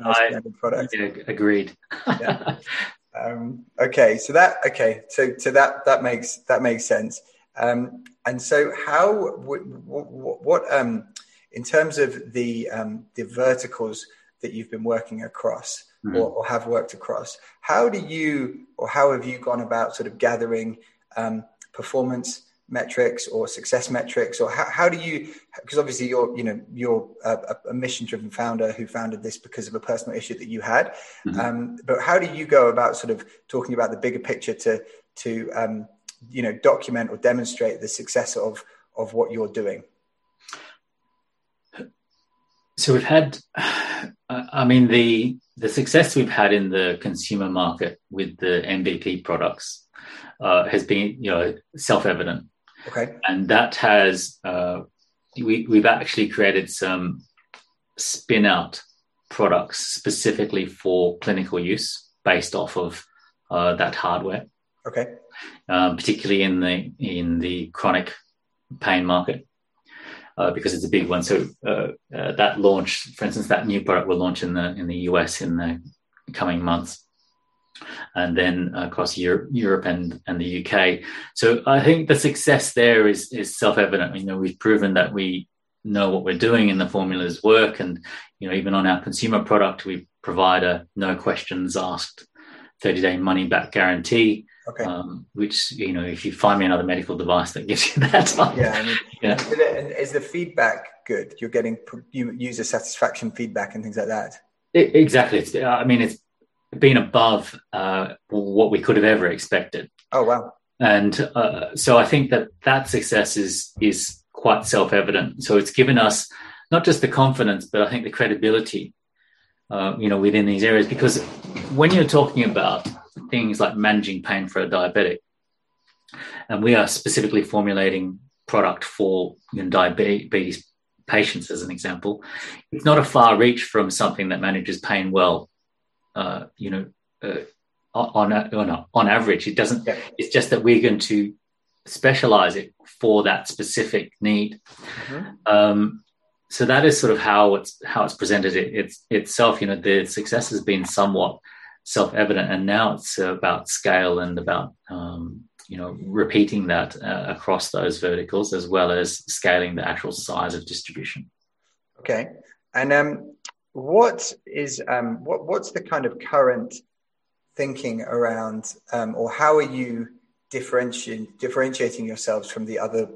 Yeah, agreed. yeah. *laughs* Um, okay, so that okay, so so that that makes that makes sense. Um, and so, how what, what, what um, in terms of the um, the verticals that you've been working across? Mm-hmm. or, or, have worked across. How do you, or how have you gone about sort of gathering um, performance metrics or success metrics, or how, how do you? Because obviously you're, you know, you're a, a mission-driven founder who founded this because of a personal issue that you had. Mm-hmm. Um, but how do you go about sort of talking about the bigger picture to to um, you know document or demonstrate the success of of what you're doing? So we've had, I mean, the the success we've had in the consumer market with the MVP products uh, has been, you know, self evident. Okay. And that has uh, we we've actually created some spin out products specifically for clinical use based off of uh, that hardware. Okay. Um, particularly in the in the chronic pain market uh, because it's a big one. So uh, uh, that launch, for instance, that new product will launch in the in the US in the coming months, and then across Europe, Europe and and the UK. So I think the success there is is self evident. You know, we've proven that we know what we're doing and the formulas work, and you know, even on our consumer product, we provide a no questions asked 30 day money back guarantee. Okay. Um, which you know, if you find me another medical device that gives you *laughs* that, yeah. I mean, yeah. Is the feedback good? You're getting user satisfaction feedback and things like that. It, exactly. It's, I mean, it's been above uh, what we could have ever expected. Oh wow! And uh, so I think that that success is is quite self evident. So it's given us not just the confidence, but I think the credibility uh, you know, within these areas. Because when you're talking about things like managing pain for a diabetic, and we are specifically formulating product for you know, diabetes patients, as an example, it's not a far reach from something that manages pain well. Uh, you know, uh, on, on on average, it doesn't. Yeah. It's just that we're going to specialize it for that specific need. Mm-hmm. Um, so that is sort of how it's how it's presented it, it's itself. You know, the success has been somewhat self-evident, and now it's about scale and about um, you know repeating that uh, across those verticals as well as scaling the actual size of distribution. Okay, and um, what is um, what what's the kind of current thinking around, um, or how are you differentiating differentiating yourselves from the other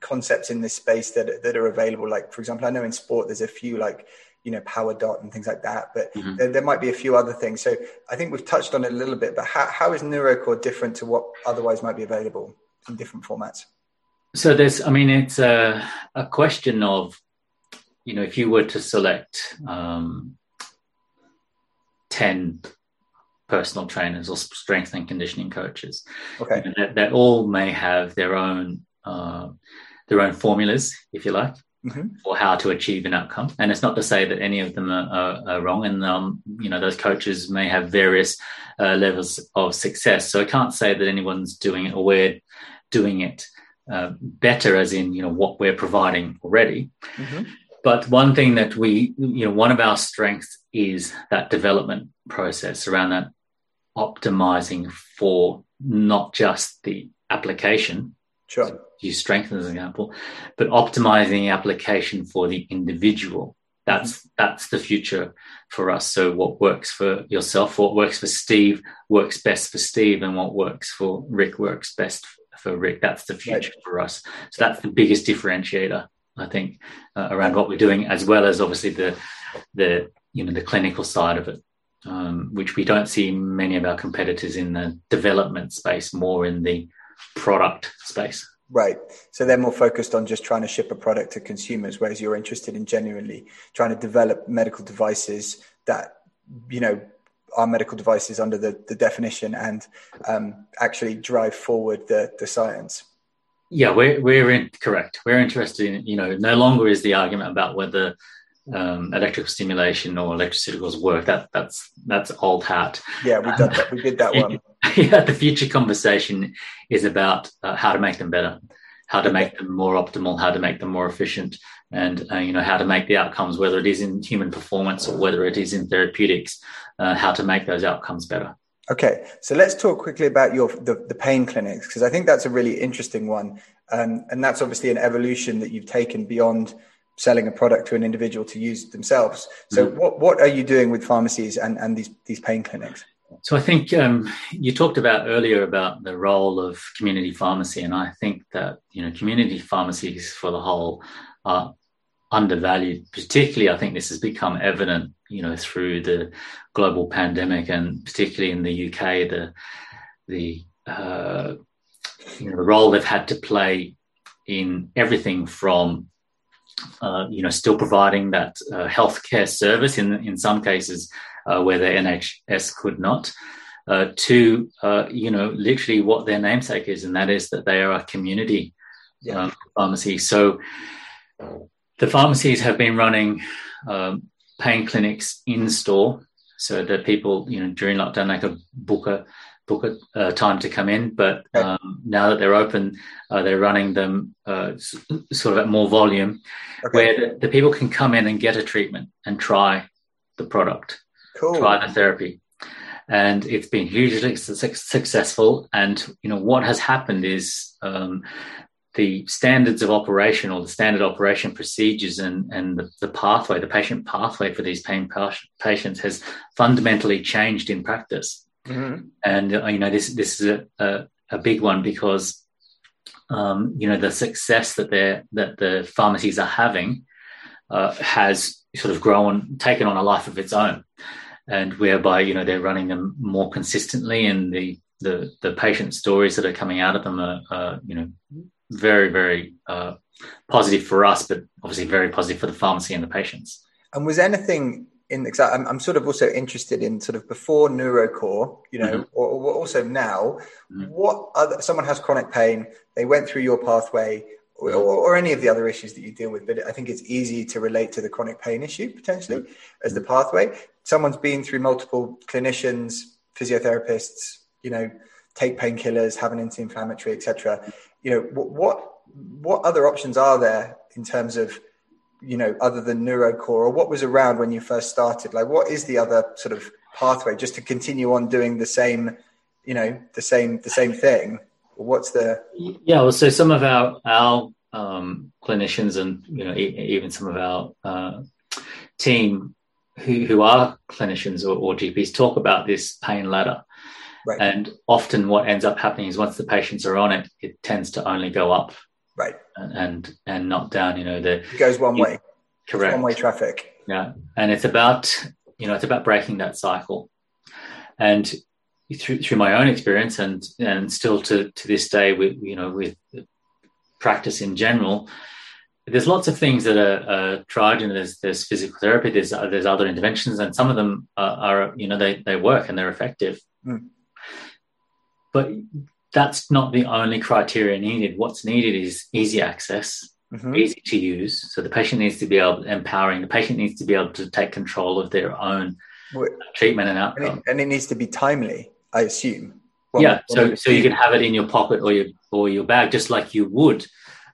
concepts in this space that that are available? Like, for example, I know in sport there's a few like you know PowerDot and things like that but mm-hmm. there, there, might be a few other things. So i think we've touched on it a little bit but how, how is NuroKor different to what otherwise might be available in different formats? So there's i mean it's a, a question of you know if you were to select um, 10 personal trainers or strength and conditioning coaches okay. you know, that, that, all may have their own uh, their own formulas if you like mm-hmm. for how to achieve an outcome. And it's not to say that any of them are, are, are wrong. And, um, you know, those coaches may have various uh, levels of success. So I can't say that anyone's doing it or we're doing it uh, better, as in, you know, what we're providing already. Mm-hmm. But one thing that we, you know, one of our strengths is that development process around that optimizing for not just the application, Sure. use strength as an example, but optimizing the application for the individual. That's mm-hmm. that's the future for us. So what works for yourself, what works for Steve, works best for Steve, and what works for Rick works best for Rick. That's the future right. for us. So that's the biggest differentiator, I think, uh, around what we're doing, as well as obviously the the you know the clinical side of it. Um, which we don't see many of our competitors in the development space, more in the product space. Right. So they're more focused on just trying to ship a product to consumers, whereas you're interested in genuinely trying to develop medical devices that, you know, are medical devices under the, the definition and um, actually drive forward the, the science. Yeah, we're, we're in, correct. We're interested in, you know, no longer is the argument about whether um, electrical stimulation or electroceuticals work. That that's that's old hat. Yeah, we did that. We did that *laughs* one. *laughs* yeah, the future conversation is about uh, how to make them better, how to make them more optimal, how to make them more efficient, and uh, you know how to make the outcomes, whether it is in human performance or whether it is in therapeutics, uh, how to make those outcomes better. Okay, so let's talk quickly about your the, the pain clinics because I think that's a really interesting one, um, and that's obviously an evolution that you've taken beyond selling a product to an individual to use themselves. So, mm-hmm. what what are you doing with pharmacies and and these these pain clinics? So I think um, you talked about earlier about the role of community pharmacy, and I think that you know community pharmacies for the whole are undervalued. Particularly, I think this has become evident, you know, through the global pandemic, and particularly in the UK, the the uh, you know the role they've had to play in everything from uh, you know, still providing that uh, healthcare service in in some cases uh, where the NHS could not. Uh, to uh, you know, literally what their namesake is, and that is that they are a community yeah. um, pharmacy. So the pharmacies have been running um, pain clinics in store, so that people, you know, during lockdown they could book a book a uh, time to come in. But um, now that they're open, uh, they're running them uh, sort of at more volume, okay. where the, the, people can come in and get a treatment and try the product, cool. therapy. And it's been hugely successful. And you know what has happened is um, the standards of operation or the standard operation procedures and, and the, the pathway, the patient pathway for these pain patients has fundamentally changed in practice. Mm-hmm. And uh, you know this this is a, a, a big one because um, you know the success that they're, that the pharmacies are having uh, has sort of grown taken on a life of its own, and whereby you know they're running them more consistently, and the the the patient stories that are coming out of them are, are you know very very uh, positive for us, but obviously very positive for the pharmacy and the patients. And was anything in I'm, I'm sort of also interested in sort of before NuroKor you know mm-hmm. or, or, also now mm-hmm. what other someone has chronic pain they went through your pathway or, or, any of the other issues that you deal with but i think it's easy to relate to the chronic pain issue potentially as the pathway someone's been through multiple clinicians physiotherapists you know take painkillers have an anti-inflammatory etc you know what, what what other options are there in terms of you know, other than NuroKor, or what was around when you first started? Like, what is the other sort of pathway just to continue on doing the same, you know the same the same thing? What's the yeah? Well, so some of our our um, clinicians and you know e- even some of our uh, team who, who are clinicians or, or, GPs talk about this pain ladder. Right. And often what ends up happening is once the patients are on it, it tends to only go up. Right. And and, not down, you know, the it goes one you, way. Correct. One way traffic. Yeah. And it's about, you know, it's about breaking that cycle. And through through my own experience and and still to to this day with you know with practice in general, there's lots of things that are, are tried. Know, there's there's physical therapy, there's there's other interventions, and some of them are, are you know they they work and they're effective. Mm. But that's not the only criteria needed. What's needed is easy access, mm-hmm. easy to use. So the patient needs to be able empowering. The patient needs to be able to take control of their own treatment and outcome, and it, and it, needs to be timely. I assume. yeah. So so you can have it in your pocket or your or your bag, just like you would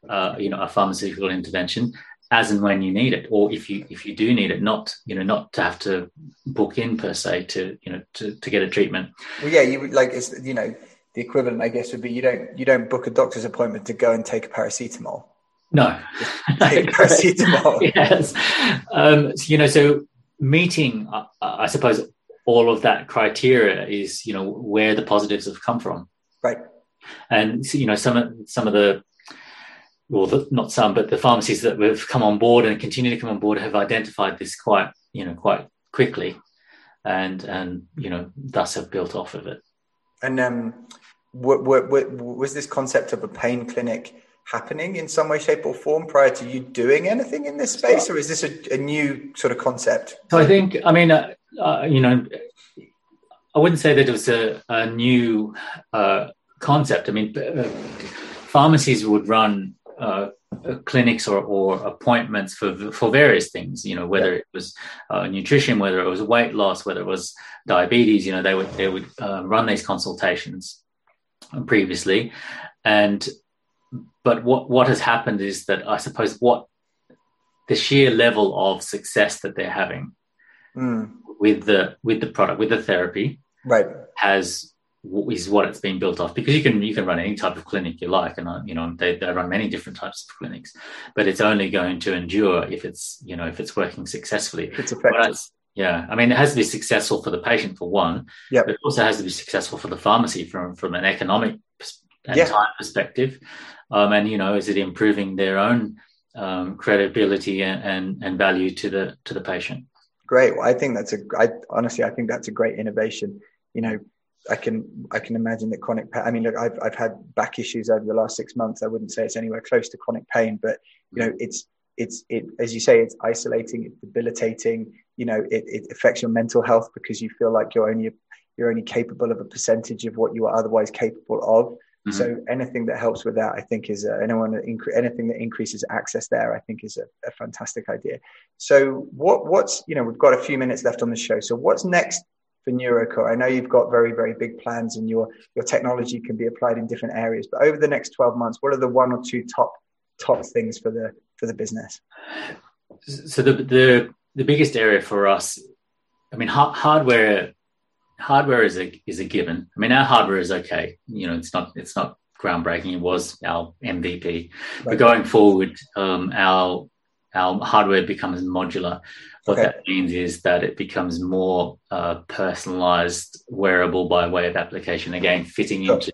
uh, you know a pharmaceutical intervention as and when you need it or if you if you do need it not you know not to have to book in per se to you know to, to get a treatment well yeah you like it's you know the equivalent i guess would be you don't you don't book a doctor's appointment to go and take a paracetamol no *laughs* take paracetamol *laughs* yes um, so, you know so meeting i suppose all of that criteria is you know where the positives have come from right and you know some of some of the well, the, not some, but the pharmacies that have come on board and continue to come on board have identified this quite, you know, quite quickly, and and you know, thus have built off of it. And um, what, what, what, was this concept of a pain clinic happening in some way, shape, or form prior to you doing anything in this space, or is this a, a new sort of concept? So I think, I mean, uh, uh, you know, I wouldn't say that it was a, a new uh, concept. I mean, uh, pharmacies would run uh, clinics or, or, appointments for for various things. You know, whether it was uh, nutrition, whether it was weight loss, whether it was diabetes. You know, they would they would uh, run these consultations previously, and but what what has happened is that I suppose what the sheer level of success that they're having mm. With the with the product with the therapy right. has is what it's been built off. Because you can you can run any type of clinic you like and you know they, they run many different types of clinics but it's only going to endure if it's you know if it's working successfully. It's effective. Yeah i mean it has to be successful for the patient for one yeah but it also has to be successful for the pharmacy from from an economic and yeah. time perspective. Um, and you know is it improving their own um, credibility and, and and value to the to the patient great well, i think that's a i honestly i think that's a great innovation you know I can I can imagine that chronic pain. I mean, look, I've I've had back issues over the last six months. I wouldn't say it's anywhere close to chronic pain, but you know, it's it's it as you say, it's isolating, it's debilitating. You know, it, it affects your mental health because you feel like you're only you're only capable of a percentage of what you are otherwise capable of. Mm-hmm. So anything that helps with that, I think, is a, anyone incre- anything that increases access there, I think, is a, a fantastic idea. So what what's you know we've got a few minutes left on the show. So what's next for NuroKor? I know you've got very, very big plans and your, your technology can be applied in different areas, but over the next 12 months, what are the one or two top, top things for the, for the business? So the, the, the biggest area for us, I mean, ha- hardware, hardware is a, is a given. I mean, our hardware is okay. You know, it's not, it's not groundbreaking. It was our MVP, right. but going forward, um, our, our hardware becomes modular. What okay. that means is that it becomes more uh, personalized, wearable by way of application. Again, fitting into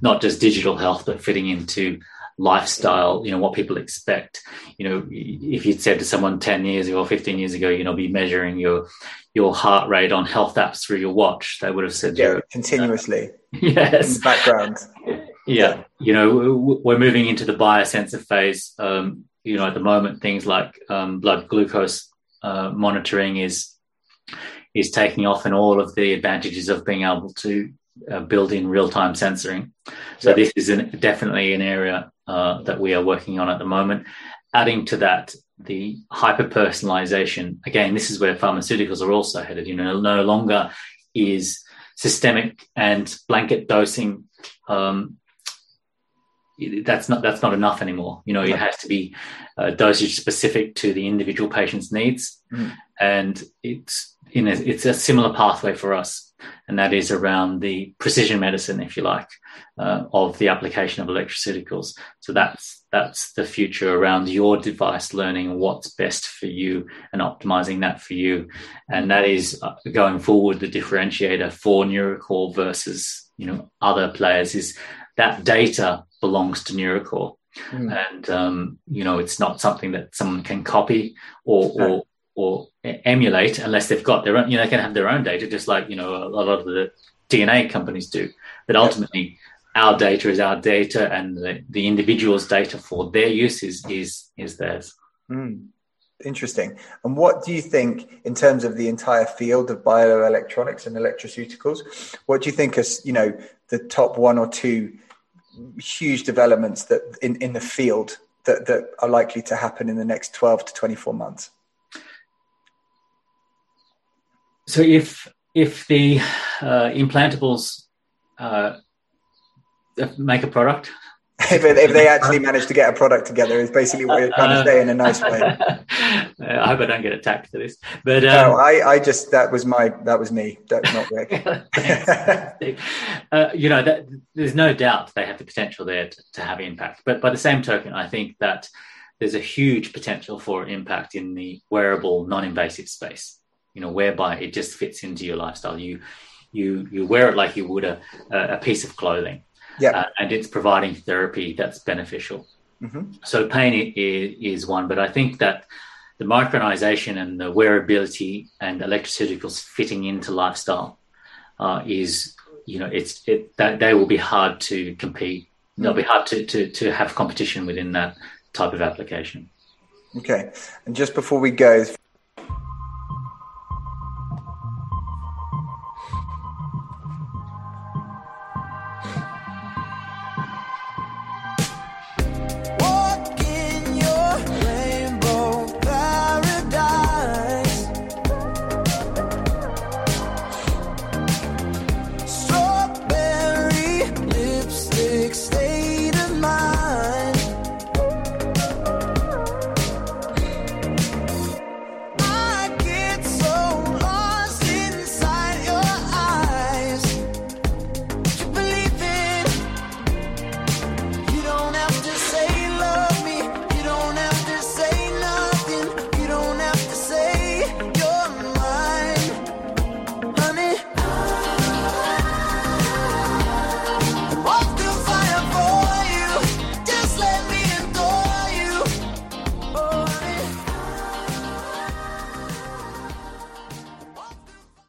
not just digital health, but fitting into lifestyle, you know, what people expect. You know, if you'd said to someone 10 years ago or 15 years ago, you know, be measuring your your heart rate on health apps through your watch, they would have said, yeah, continuously. Uh, *laughs* yes. In the background. Yeah. yeah. You know, we're moving into the biosensor phase. Um, you know, at the moment, things like um, blood glucose uh, monitoring is is taking off, and all of the advantages of being able to uh, build in real time sensoring. So yep. this is an, definitely an area uh, that we are working on at the moment. Adding to that, the hyper personalization. Again, this is where pharmaceuticals are also headed. You know, no longer is systemic and blanket dosing um, that's not that's not enough anymore. You know, it has to be uh, dosage specific to the individual patient's needs, mm. and it's you know it's a similar pathway for us. And that is around the precision medicine, if you like, uh, of the application of electroceuticals. So that's that's the future around your device learning what's best for you and optimizing that for you, and that is uh, going forward the differentiator for NuroKor versus you know other players is that data belongs to NuroKor. Mm. And um, you know, it's not something that someone can copy or, or or emulate unless they've got their own. You know, they can have their own data, just like you know a, a lot of the DNA companies do. But ultimately, our data is our data, and the, the individual's data for their use is is, is theirs. Mm. Interesting. And what do you think in terms of the entire field of bioelectronics and electroceuticals? What do you think is you know the top one or two huge developments that in, in the field that, that are likely to happen in the next 12 to 24 months? So if if the uh, implantables uh, make a product, if, if, they actually manage to get a product together, is basically what you're trying to say in a nice way. *laughs* I hope I don't get attacked for this, but um, no, I, I just that was my that was me. That's not Rick. *laughs* uh, you know, that, there's no doubt they have the potential there to, to have impact, but by the same token, I think that there's a huge potential for impact in the wearable, non-invasive space you know, whereby it just fits into your lifestyle. You you you wear it like you would a a piece of clothing. Yeah, uh, and it's providing therapy that's beneficial. Mm-hmm. So pain is, is one, but I think that the micronization and the wearability and electroceuticals fitting into lifestyle uh, is you know it's it that they will be hard to compete. Mm-hmm. They'll be hard to, to to have competition within that type of application. Okay, and just before we go,